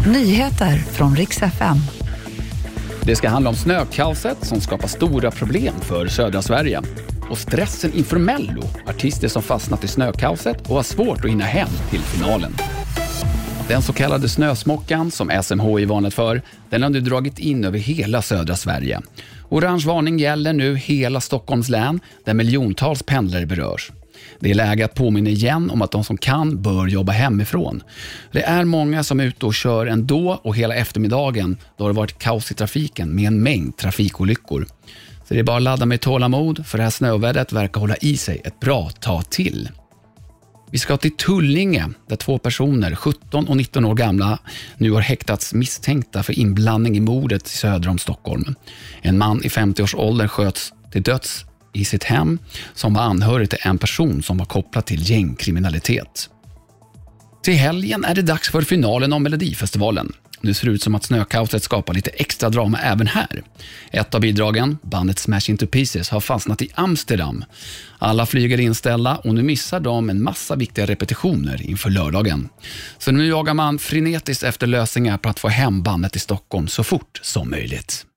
Nyheter från riks FM. Det ska handla om snökaoset som skapar stora problem för södra Sverige. Och stressen inför Mello. Artister som fastnat i snökaoset och har svårt att hinna hem till finalen. Den så kallade snösmockan, som SMHI varnat för, den har nu dragit in över hela södra Sverige. Orange varning gäller nu hela Stockholms län, där miljontals pendlare berörs. Det är läge att påminna igen om att de som kan bör jobba hemifrån. Det är många som är ute och kör ändå och hela eftermiddagen då har det varit kaos i trafiken med en mängd trafikolyckor. Så det är bara att ladda med tålamod för det här snövädret verkar hålla i sig ett bra tag till. Vi ska till Tullinge där två personer, 17 och 19 år gamla, nu har häktats misstänkta för inblandning i mordet söder om Stockholm. En man i 50-årsåldern sköts till döds i sitt hem som var anhörig till en person som var kopplad till gängkriminalitet. Till helgen är det dags för finalen av Melodifestivalen. Nu ser det ut som att snökaoset skapar lite extra drama även här. Ett av bidragen, bandet Smash Into Pieces, har fastnat i Amsterdam. Alla flyger inställda och nu missar de en massa viktiga repetitioner inför lördagen. Så nu jagar man frenetiskt efter lösningar på att få hem bandet till Stockholm så fort som möjligt.